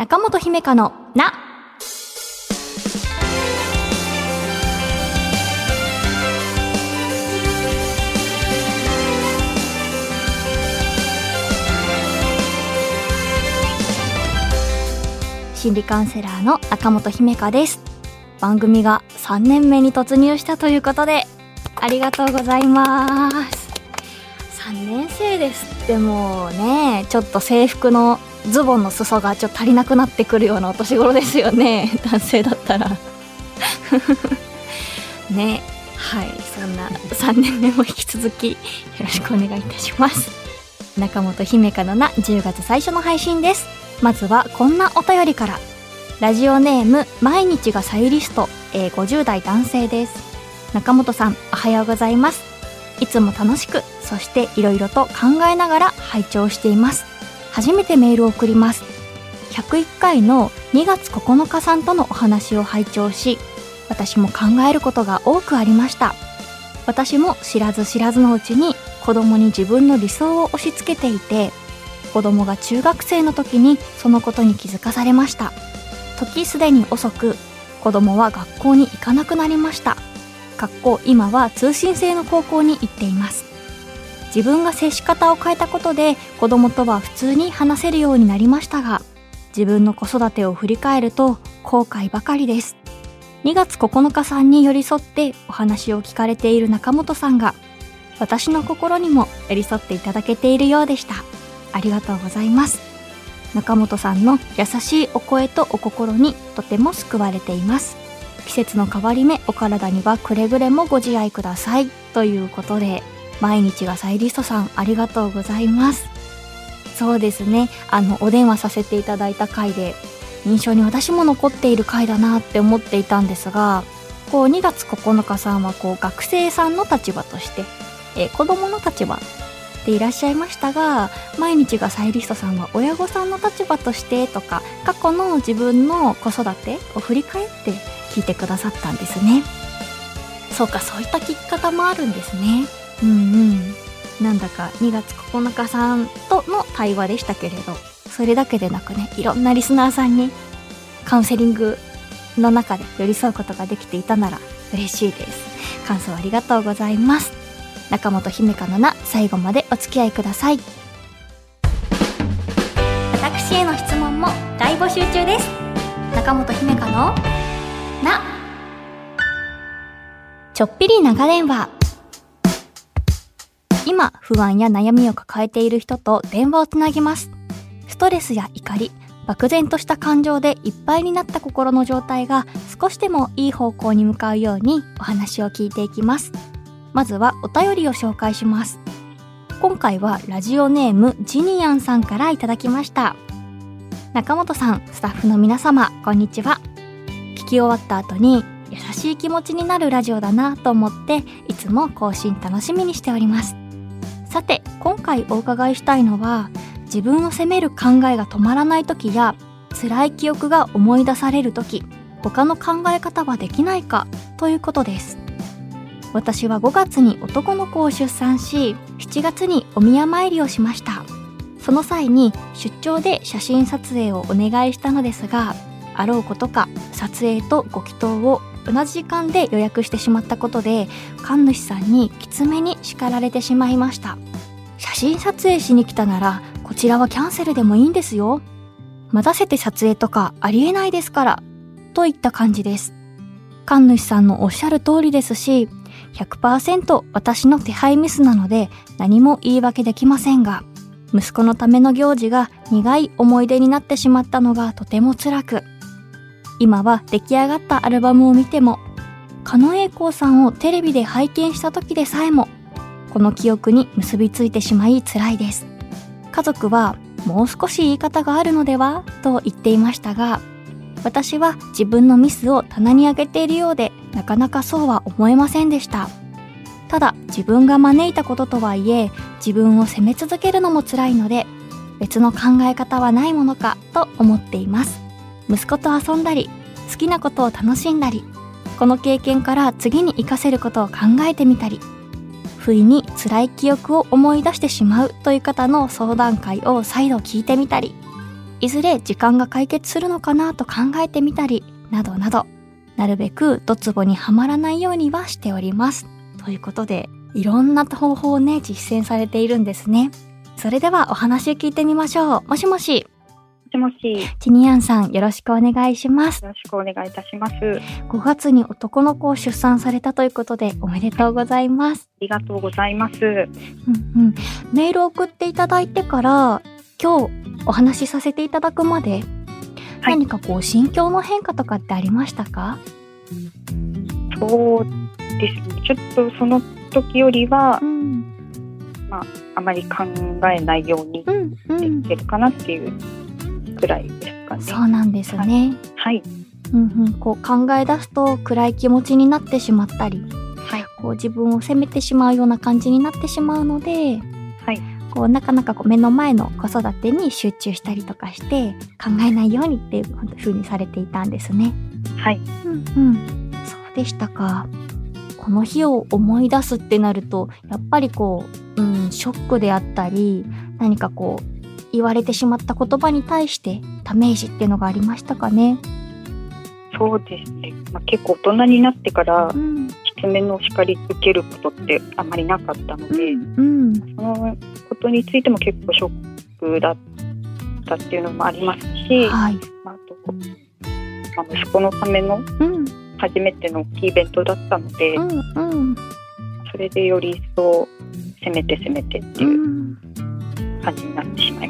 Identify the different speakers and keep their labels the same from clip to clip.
Speaker 1: 中本姫香のな。心理カウンセラーの中本姫香です。番組が3年目に突入したということで、ありがとうございます。3年生ですってもうね、ちょっと制服のズボンの裾がちょっと足りなくなってくるようなお年頃ですよね。男性だったら。ね。はい。そんな3年目も引き続きよろしくお願いいたします。中本姫香のな10月最初の配信です。まずはこんなお便りから。ラジオネーム毎日がサユリスト、えー50代男性です。中本さん、おはようございます。いつも楽しく、そしていろいろと考えながら拝聴しています。初めてメールを送ります。101回の2月9日さんとのお話を拝聴し、私も考えることが多くありました。私も知らず知らずのうちに子供に自分の理想を押し付けていて、子供が中学生の時にそのことに気づかされました。時すでに遅く、子供は学校に行かなくなりました。学校今は通信制の高校に行っています。自分が接し方を変えたことで子供とは普通に話せるようになりましたが、自分の子育てを振り返ると後悔ばかりです。2月9日さんに寄り添ってお話を聞かれている中本さんが、私の心にも寄り添っていただけているようでした。ありがとうございます。中本さんの優しいお声とお心にとても救われています。季節の変わり目お体にはくれぐれもご自愛ください。ということで、毎日がサイリストさんありがとうございます。そうですね、あの、お電話させていただいた回で、印象に私も残っている回だなって思っていたんですが、こう2月9日さんはこう学生さんの立場として、えー子供の立場でいらっしゃいましたが、毎日がサイリストさんは親御さんの立場としてとか、過去の自分の子育てを振り返って聞いてくださったんですね。そうか、そういった聞き方もあるんですね。うんうん。なんだか2月9日さんとの対話でしたけれど、それだけでなくね、いろんなリスナーさんにカウンセリングの中で寄り添うことができていたなら嬉しいです。感想ありがとうございます。中本姫香のな、最後までお付き合いください。私への質問も大募集中です。中本姫香のな、ちょっぴり長電話。今、不安や悩みを抱えている人と電話をつなぎます。ストレスや怒り、漠然とした感情でいっぱいになった心の状態が少しでもいい方向に向かうようにお話を聞いていきます。まずはお便りを紹介します。今回はラジオネームジニアンさんからいただきました。中本さん、スタッフの皆様、こんにちは。聞き終わった後に優しい気持ちになるラジオだなと思っていつも更新楽しみにしております。さて、今回お伺いしたいのは自分を責める考えが止まらない時や辛い記憶が思い出される時他の考え方はできないかということです。私は5月に男の子を出産し7月にお宮参りをしました。その際に出張で写真撮影をお願いしたのですがあろうことか撮影とご祈祷を同じ時間で予約してしまったことで神主さんにきつめに叱られてしまいました。写真撮影しに来たならこちらはキャンセルでもいいんですよ。待たせて撮影とかありえないですからといった感じです。神主さんのおっしゃる通りですし100%私の手配ミスなので何も言い訳できませんが息子のための行事が苦い思い出になってしまったのがとても辛く今は出来上がったアルバムを見ても狩野英孝さんをテレビで拝見した時でさえもこの記憶に結びついてしまい辛いです。家族はもう少し言い方があるのでは？と言っていましたが私は自分のミスを棚に上げているようでなかなかそうは思えませんでした。ただ自分が招いたこととはいえ自分を責め続けるのも辛いので別の考え方はないものかと思っています。息子と遊んだり好きなことを楽しんだりこの経験から次に活かせることを考えてみたり不意に辛い記憶を思い出してしまうという方の相談会を再度聞いてみたりいずれ時間が解決するのかなと考えてみたり、などなど、なるべくドツボにはまらないようにはしております。ということで、いろんな方法をね、実践されているんですね。それではお話聞いてみましょう。もしもし。
Speaker 2: もしもし。よ
Speaker 1: チニアンさん、よろしくお願いします。
Speaker 2: ろしくお願いいたします。あ
Speaker 1: 5月に男の子を出産されたということで、おめでとうございます。
Speaker 2: りがとうございます。
Speaker 1: うんうん。メールを送っていただいてから、今日お話しさせていただくまで、
Speaker 2: はい
Speaker 1: 何かこう心境の変化とかってありましたか？
Speaker 2: そうですね。ちょっとその時よりは
Speaker 1: う、ん。
Speaker 2: あまり考えないように
Speaker 1: うんうん
Speaker 2: でき。てるかなっていうくらいですかね。
Speaker 1: そうなんですね。
Speaker 2: はい。
Speaker 1: うんうん。こう考え出すと暗い気持ちになってしまったり、
Speaker 2: はい。
Speaker 1: こう自分を責めてしまうような感じになってしまうので、
Speaker 2: はい。
Speaker 1: こうなかなかこう目の前の子育てに集中したりとかして考えないようにっていう風にされていたんですね。
Speaker 2: はい。
Speaker 1: うんうん。そうでしたか。この日を思い出すってなると、やっぱりこう、うん、ショックであったり、何かこう、言われてしまった言葉に対してダメージっていうのがありましたかね？
Speaker 2: そうですね。まあ、結構大人になってから
Speaker 1: うん。
Speaker 2: きつめの叱り受けることってあまりなかったので、
Speaker 1: うん。
Speaker 2: そのことについても結構ショックだったっていうのもありますし、
Speaker 1: はい。
Speaker 2: まあ、あと、まあ、息子のための
Speaker 1: うん。
Speaker 2: 初めての大きいイベントだったので、
Speaker 1: うん。うん。
Speaker 2: それでより一層攻めて攻めてって
Speaker 1: う。
Speaker 2: いうん感じになってしまいました。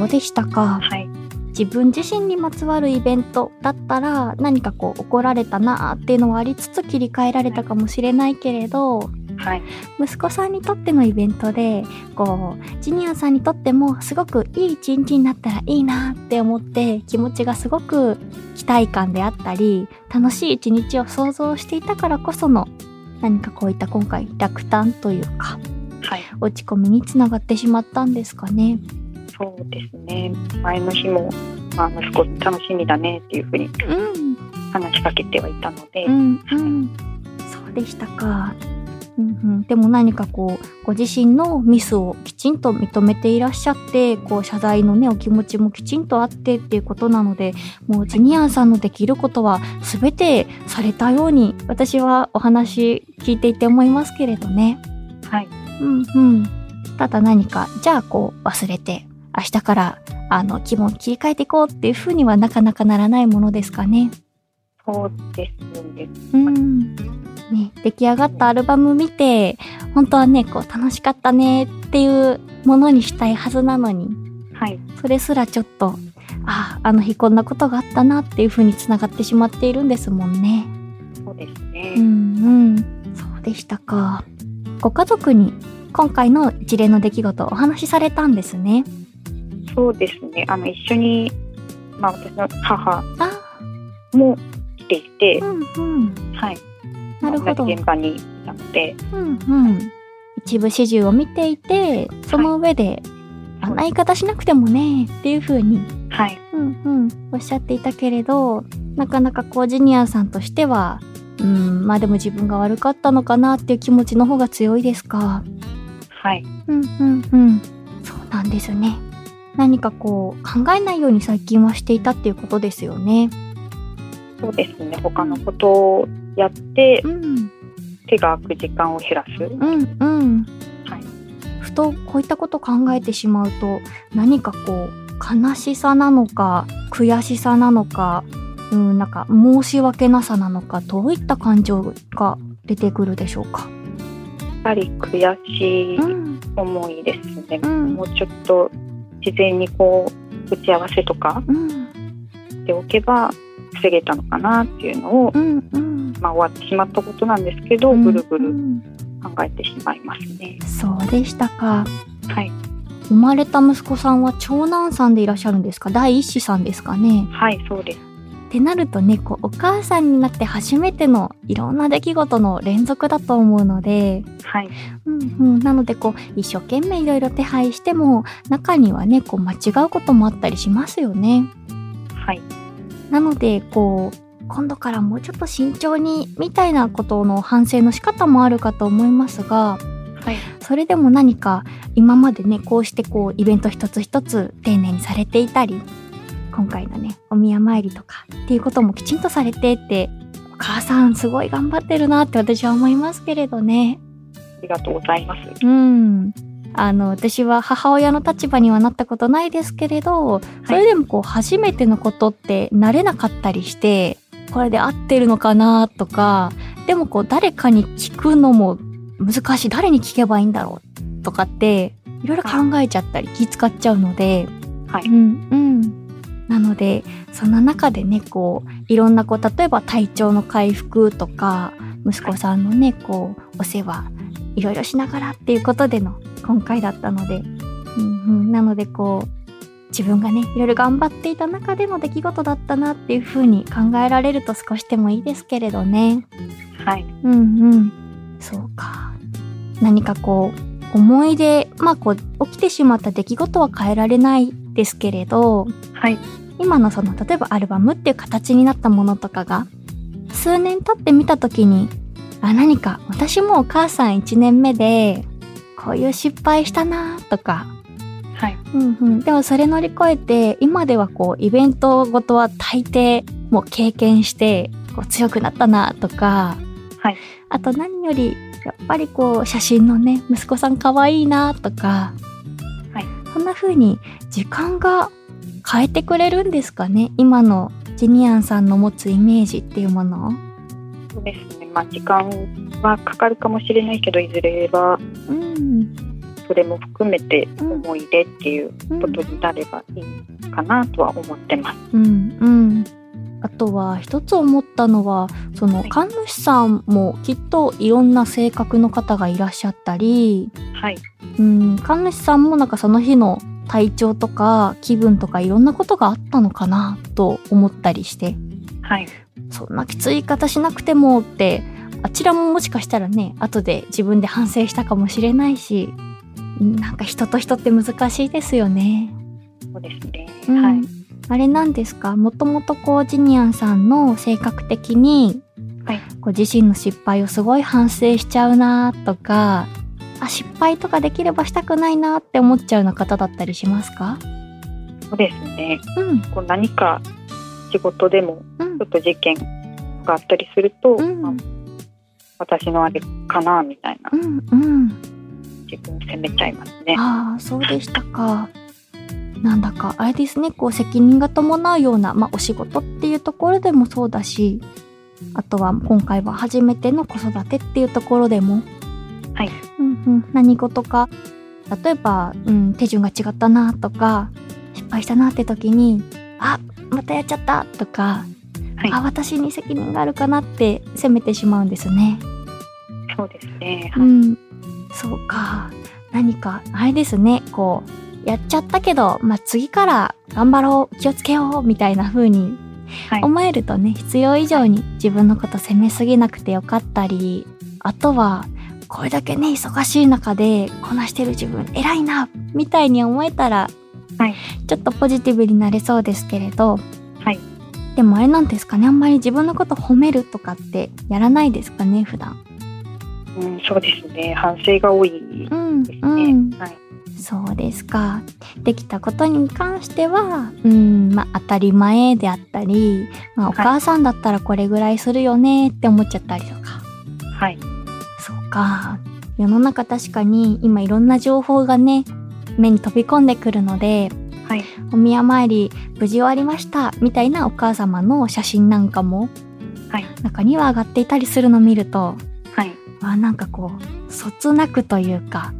Speaker 1: そうでしたか。
Speaker 2: はい、
Speaker 1: 自分自身にまつわるイベントだったら何かこう怒られたなっていうのはありつつ切り替えられたかもしれないけれど、
Speaker 2: はい、
Speaker 1: 息子さんにとってのイベントでこうジニアさんにとってもすごくいい一日になったらいいなって思って気持ちがすごく期待感であったり楽しい一日を想像していたからこその何かこういった今回落胆というか
Speaker 2: はい、
Speaker 1: 落ち込みにつながってしまったんですかね。
Speaker 2: そうですね。前の日も、まあ、息子楽しみだねっていうふうに
Speaker 1: うん
Speaker 2: 話しかけてはいたので、
Speaker 1: うんうん、そうでしたか。うんうん、でも何かこうご自身のミスをきちんと認めていらっしゃってこう謝罪のねお気持ちもきちんとあってっていうことなのでもうジニアンさんのできることは全てされたように私はお話聞いていて思いますけれどね。
Speaker 2: はい、
Speaker 1: うんうん、ただ何かじゃあこう忘れて明日からあの気分切り替えていこうっていうふうにはなかなかならないものですかね。
Speaker 2: そうですね。
Speaker 1: うん。ね、出来上がったアルバム見て、本当はね、こう楽しかったねっていうものにしたいはずなのに、
Speaker 2: はい、
Speaker 1: それすらちょっと、ああ、あの日こんなことがあったなっていう風に繋がってしまっているんですもんね。
Speaker 2: そうですね。
Speaker 1: うんうん。そうでしたか。ご家族に今回の一連の出来事をお話しされたんですね。
Speaker 2: そうですね。あの一緒に、まあ、私の母
Speaker 1: あ
Speaker 2: も来ていて、
Speaker 1: うんうん。
Speaker 2: はい、
Speaker 1: なるほど。
Speaker 2: 現場にいたので、
Speaker 1: うんうん。一部始終を見ていて、その上で、あんな言い方しなくてもね、っていう風に、
Speaker 2: はい、
Speaker 1: うんうん、おっしゃっていたけれど、なかなかこう、ジニアさんとしては、うん、まあでも自分が悪かったのかなっていう気持ちの方が強いですか？
Speaker 2: はい、
Speaker 1: うんうんうん。そうなんですね。何かこう、考えないように最近はしていたっていうことですよね。
Speaker 2: そうですね。他のことをやって
Speaker 1: うん、
Speaker 2: 手が空く時間を減らす。
Speaker 1: うん、うん。
Speaker 2: はい、
Speaker 1: ふとこういったことを考えてしまうと何かこう悲しさなのか悔しさなのかうん、なんか申し訳なさなのかどういった感情が出てくるでしょうか？
Speaker 2: やっぱり悔しい
Speaker 1: うん、
Speaker 2: 思いですね。
Speaker 1: うん
Speaker 2: もうちょっと事前にこう打ち合わせとか
Speaker 1: うん、
Speaker 2: しておけば防げたのかなっていうのを、
Speaker 1: うん、うん。
Speaker 2: まあ、終わってしまったことなんですけど、
Speaker 1: うん
Speaker 2: ぐるぐる
Speaker 1: うん
Speaker 2: 考えてしまいますね。
Speaker 1: そうでしたか。
Speaker 2: はい、
Speaker 1: 生まれた息子さんは長男さんでいらっしゃるんですか？第一子さんですかね？
Speaker 2: はい、そうです。
Speaker 1: ってなるとねこうお母さんになって初めてのいろんな出来事の連続だと思うので、
Speaker 2: はい、
Speaker 1: うんうん、なのでこう一生懸命いろいろ手配しても中にはねこう間違うこともあったりしますよね。
Speaker 2: はい、
Speaker 1: なのでこう今度からもうちょっと慎重にみたいなことの反省の仕方もあるかと思いますが
Speaker 2: はい、
Speaker 1: それでも何か今までねこうしてこうイベント一つ一つ丁寧にされていたり今回のねお宮参りとかっていうこともきちんとされてってお母さんすごい頑張ってるなって私は思いますけれどね。
Speaker 2: ありがとうございます。
Speaker 1: うん。あの、私は母親の立場にはなったことないですけれど、それでもこう、初めてのことって慣れなかったりして、これで合ってるのかなとか、でもこう、誰かに聞くのも難しい。誰に聞けばいいんだろうとかって、いろいろ考えちゃったり気使っちゃうので、
Speaker 2: はい
Speaker 1: うん、うん。なので、そんな中でね、こう、いろんなこう、例えば体調の回復とか、息子さんのね、こう、お世話、いろいろしながらっていうことでの今回だったので、うんうん、なのでこう、自分がね、いろいろ頑張っていた中での出来事だったなっていうふうに考えられると少しでもいいですけれどね。
Speaker 2: はい。
Speaker 1: うんうん。そうか。何かこう、思い出、まあこう、起きてしまった出来事は変えられないですけれど、
Speaker 2: はい。
Speaker 1: 今のその、例えばアルバムっていう形になったものとかが、数年経ってみたときに、あ、何か、私もお母さん1年目で、こういう失敗したなとか、
Speaker 2: はい。
Speaker 1: うんうん。でもそれ乗り越えて、今ではこう、イベントごとは大抵、もう経験して、こう強くなったなとか、
Speaker 2: はい。
Speaker 1: あと何より、やっぱりこう、写真のね、息子さん可愛いなとか、
Speaker 2: はい。
Speaker 1: そんな風に時間が変えてくれるんですかね？今のジニアンさんの持つイメージっていうものを。
Speaker 2: そうですね。まあ、時間はかかるかもしれないけど、いずれは
Speaker 1: うん。
Speaker 2: それも含めて
Speaker 1: うん
Speaker 2: 思い出っていう
Speaker 1: うん
Speaker 2: ことになればいいかなとは思ってます。
Speaker 1: うんうん。あとは一つ思ったのはその
Speaker 2: はい
Speaker 1: 神主さんもきっといろんな性格の方がいらっしゃったり、
Speaker 2: はい。
Speaker 1: うん、神主さんもなんかその日の体調とか気分とかいろんなことがあったのかなと思ったりして
Speaker 2: はい。
Speaker 1: そんなきつい言い方しなくてもってあちらももしかしたらね後で自分で反省したかもしれないしなんか人と人って難しいですよね。
Speaker 2: そうですね。
Speaker 1: うん
Speaker 2: はい。
Speaker 1: あれなんですか？もともとこうジニアンさんの性格的に、
Speaker 2: はい。
Speaker 1: こう自身の失敗をすごい反省しちゃうなとかあ失敗とかできればしたくないなって思っちゃうような方だったりしますか？
Speaker 2: そうですね。
Speaker 1: うん。
Speaker 2: こう何か仕事でも
Speaker 1: うん。
Speaker 2: ちょっと事件があったりすると、
Speaker 1: うん。
Speaker 2: まあ私のあれかなみたいな。
Speaker 1: うんうん。
Speaker 2: 自分を責めちゃいますね。
Speaker 1: ああそうでしたかなんだかあれですねこう責任が伴うような、まあ、お仕事っていうところでもそうだしあとは今回は初めての子育てっていうところでも、
Speaker 2: はい
Speaker 1: うんうん、何事か例えば、うん、手順が違ったなとか失敗したなって時にあまたやっちゃったとか、
Speaker 2: はい
Speaker 1: あ私に責任があるかなって責めてしまうんですね。
Speaker 2: そうですね。
Speaker 1: うん、そうか。何か、あれですね、こう、やっちゃったけど、まあ、次から頑張ろう、気をつけよう、みたいな風に
Speaker 2: はい。
Speaker 1: 思えるとね、必要以上に自分のこと責めすぎなくてよかったり、あとは、これだけね、忙しい中でこなしてる自分偉いな、みたいに思えたら、
Speaker 2: はい
Speaker 1: ちょっとポジティブになれそうですけれど、
Speaker 2: はい。
Speaker 1: でもあれなんですかね、あんまり自分のこと褒めるとかってやらないですかね、普段。
Speaker 2: うん、そうですね。反省が多い
Speaker 1: うん、
Speaker 2: ですね。
Speaker 1: うん。
Speaker 2: はい。
Speaker 1: そうですか。できたことに関しては、うん、まあ当たり前であったり、まあお
Speaker 2: はい
Speaker 1: 母さんだったらこれぐらいするよねって思っちゃったりとか。
Speaker 2: はい。
Speaker 1: そうか。世の中確かに今いろんな情報がね、目に飛び込んでくるので、
Speaker 2: はい。
Speaker 1: お宮参り無事終わりましたみたいなお母様の写真なんかも
Speaker 2: はい。
Speaker 1: 中には上がっていたりするのを見ると、
Speaker 2: はい。
Speaker 1: あなんかこうそつなくというか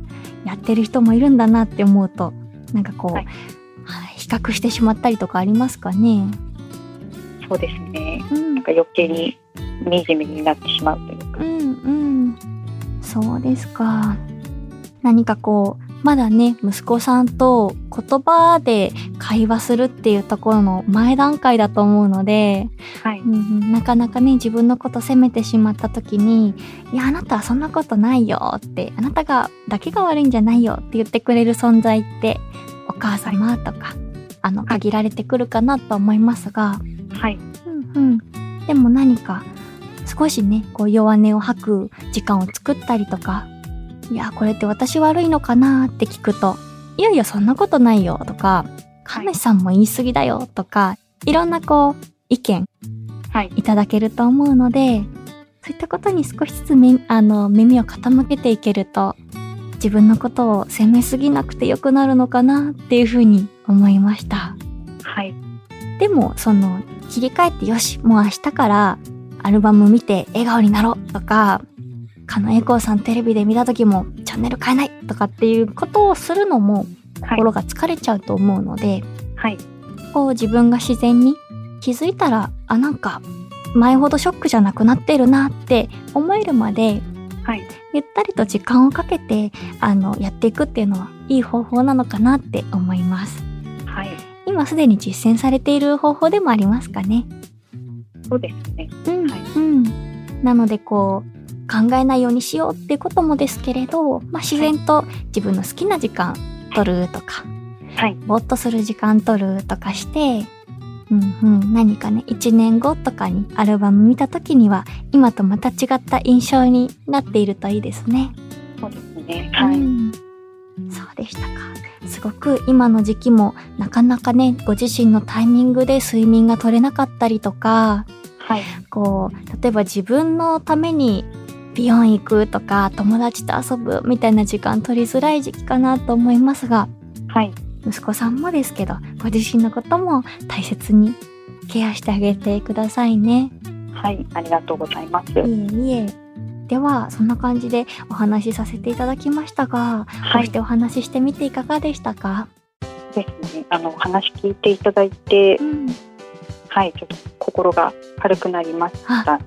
Speaker 1: やってる人もいるんだなって思うとなんかこう、
Speaker 2: はい
Speaker 1: はい比較してしまったりとかありますかね？
Speaker 2: そうですね。
Speaker 1: うん
Speaker 2: なんか余計に惨めになってしまうというか。
Speaker 1: うんうんそうですか。何かこうまだね息子さんと言葉で会話するっていうところの前段階だと思うので、
Speaker 2: はい。
Speaker 1: うんうん、なかなかね自分のこと責めてしまった時に「いやあなたはそんなことないよ」って「あなたがだけが悪いんじゃないよ」って言ってくれる存在ってお母様とか、あの限られてくるかなと思いますが、
Speaker 2: はい。
Speaker 1: うんうん、でも何か少しねこう弱音を吐く時間を作ったりとか「いやこれって私悪いのかな?」って聞くと「いやいやそんなことないよ」とか「神主さんも言い過ぎだよとか、いろんなこう、意見
Speaker 2: はい。
Speaker 1: いただけると思うので、そういったことに少しずつめあの耳を傾けていけると、自分のことを責めすぎなくてよくなるのかなっていうふうに思いました。
Speaker 2: はい。
Speaker 1: でも、その、切り替えてよし、もう明日からアルバム見て笑顔になろうとか、狩野英孝さんテレビで見た時もチャンネル変えないとかっていうことをするのも
Speaker 2: はい。
Speaker 1: 心が疲れちゃうと思うので、
Speaker 2: はい。
Speaker 1: こう自分が自然に気づいたら、あ、なんか前ほどショックじゃなくなってるなって思えるまで、
Speaker 2: はい。
Speaker 1: ゆったりと時間をかけて、あの、やっていくっていうのはいい方法なのかなって思います。
Speaker 2: はい。
Speaker 1: 今すでに実践されている方法でもありますかね？
Speaker 2: そうですね。
Speaker 1: うん、
Speaker 2: はい
Speaker 1: うん。なのでこう、考えないようにしようっていうこともですけれど、まあ、自然と自分の好きな時間取るとか、
Speaker 2: はい。
Speaker 1: ぼーっとする時間取るとかして、うんうん、何かね、1年後とかにアルバム見た時には、今とまた違った印象になっているといいですね。
Speaker 2: そうですね。はい。
Speaker 1: うんそうでしたか。すごく今の時期もなかなかね、ご自身のタイミングで睡眠が取れなかったりとか、
Speaker 2: はい。
Speaker 1: こう、例えば自分のために美容院行くとか、友達と遊ぶみたいな時間取りづらい時期かなと思いますが、
Speaker 2: はい。
Speaker 1: 息子さんもですけど、ご自身のことも大切にケアしてあげてくださいね。
Speaker 2: はい。ありがとうございます。
Speaker 1: いえいえ。では、そんな感じでお話しさせていただきましたが、こ
Speaker 2: はい。
Speaker 1: うしてお話ししてみていかがでしたか？
Speaker 2: ですね。あの、お話聞いていただいて
Speaker 1: う、ん。よ
Speaker 2: はい。ちょっと心が軽くなりました。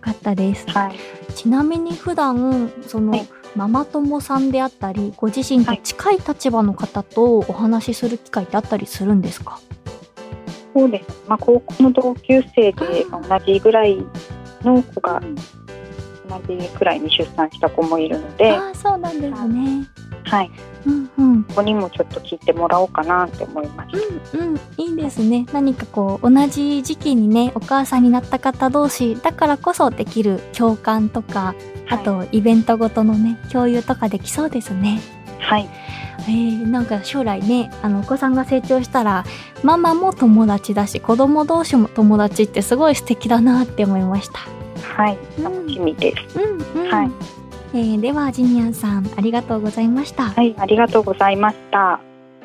Speaker 1: かったです。
Speaker 2: はい。
Speaker 1: ちなみに普段、その、
Speaker 2: はい
Speaker 1: ママ友さんであったり、ご自身と近い立場の方とお話しする機会ってあったりするんですか？
Speaker 2: そうですね。まあ、高校の同級生で同じぐらいの子が、同じくらいに出産した子もいるので、
Speaker 1: ああ、そうなんですね。
Speaker 2: はい。
Speaker 1: うんうん。
Speaker 2: ここにもちょっと聞いてもらおうかなって思いました。
Speaker 1: うんうん、いいですね。何かこう、同じ時期にね、お母さんになった方同士だからこそできる共感とか、あと、イベントごとのね、共有とかできそうですね。
Speaker 2: はい。
Speaker 1: えー、なんか将来ね、あの、お子さんが成長したら、ママも友達だし、子供同士も友達ってすごい素敵だなって思いました。
Speaker 2: はい。
Speaker 1: うん
Speaker 2: 楽しみです。
Speaker 1: うんうん。
Speaker 2: はい
Speaker 1: えー、では、ジニアンさん、ありがとうございました。
Speaker 2: はい。ありがとうございました。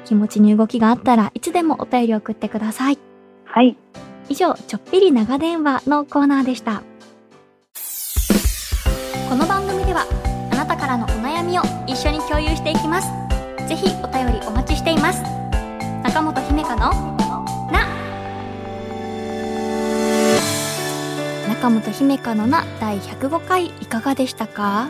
Speaker 1: 気持ちに動きがあったらいつでもお便り送ってください。
Speaker 2: はい。
Speaker 1: 以上、ちょっぴり長電話のコーナーでした。この番組ではあなたからのお悩みを一緒に共有していきます。ぜひお便りお待ちしています。中本姫香のな中本姫香のな第105回いかがでしたか？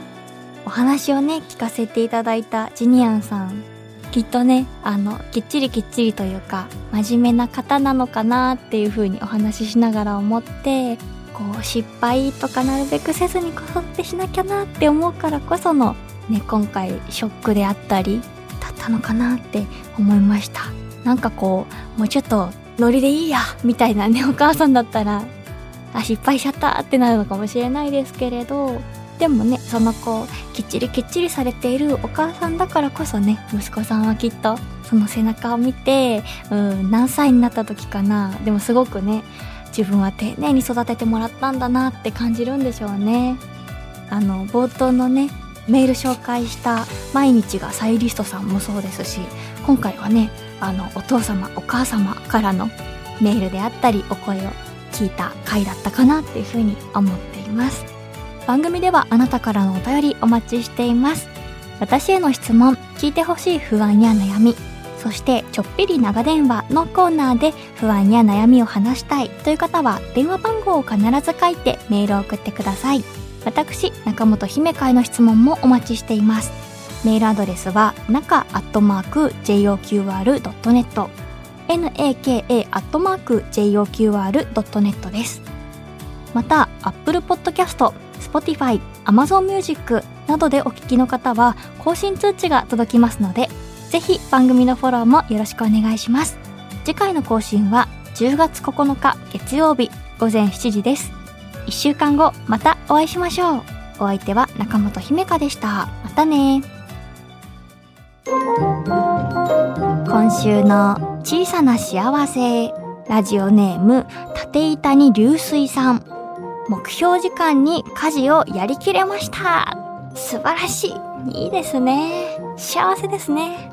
Speaker 1: お話をね、聞かせていただいたジニアンさん。きっとね、あの、きっちりきっちりというか、真面目な方なのかなっていう風にお話ししながら思って、こう、失敗とかなるべくせずに子育てしなきゃなって思うからこその、ね、今回ショックであったり、だったのかなって思いました。なんかこう、もうちょっとノリでいいやみたいなね、お母さんだったら、あ、失敗しちゃったってなるのかもしれないですけれど、でもね、そのこう、きっちりきっちりされているお母さんだからこそね、息子さんはきっと、その背中を見て、うん、何歳になった時かな。でもすごくね、自分は丁寧に育ててもらったんだなって感じるんでしょうね。あの、冒頭のね、メール紹介した毎日がサイリストさんもそうですし、今回はね、あの、お父様、お母様からのメールであったり、お声を聞いた回だったかなっていうふうに思っています。番組ではあなたからのお便りお待ちしています。私への質問、聞いてほしい不安や悩み、そしてちょっぴり長電話のコーナーで不安や悩みを話したいという方は電話番号を必ず書いてメールを送ってください。私、中本姫会の質問もお待ちしています。メールアドレスは中アットマーク JOQR.net naka アットマーク JOQR.net です。また、Apple Podcast、Spotify、Amazon Music などでお聞きの方は更新通知が届きますので、ぜひ番組のフォローもよろしくお願いします。次回の更新は10月9日月曜日午前7時です。1週間後またお会いしましょう。お相手は中本姫香でした。またね今週の小さな幸せラジオネーム縦板に流水さん目標時間に家事をやりきれました。素晴らしい。いいですね。幸せですね。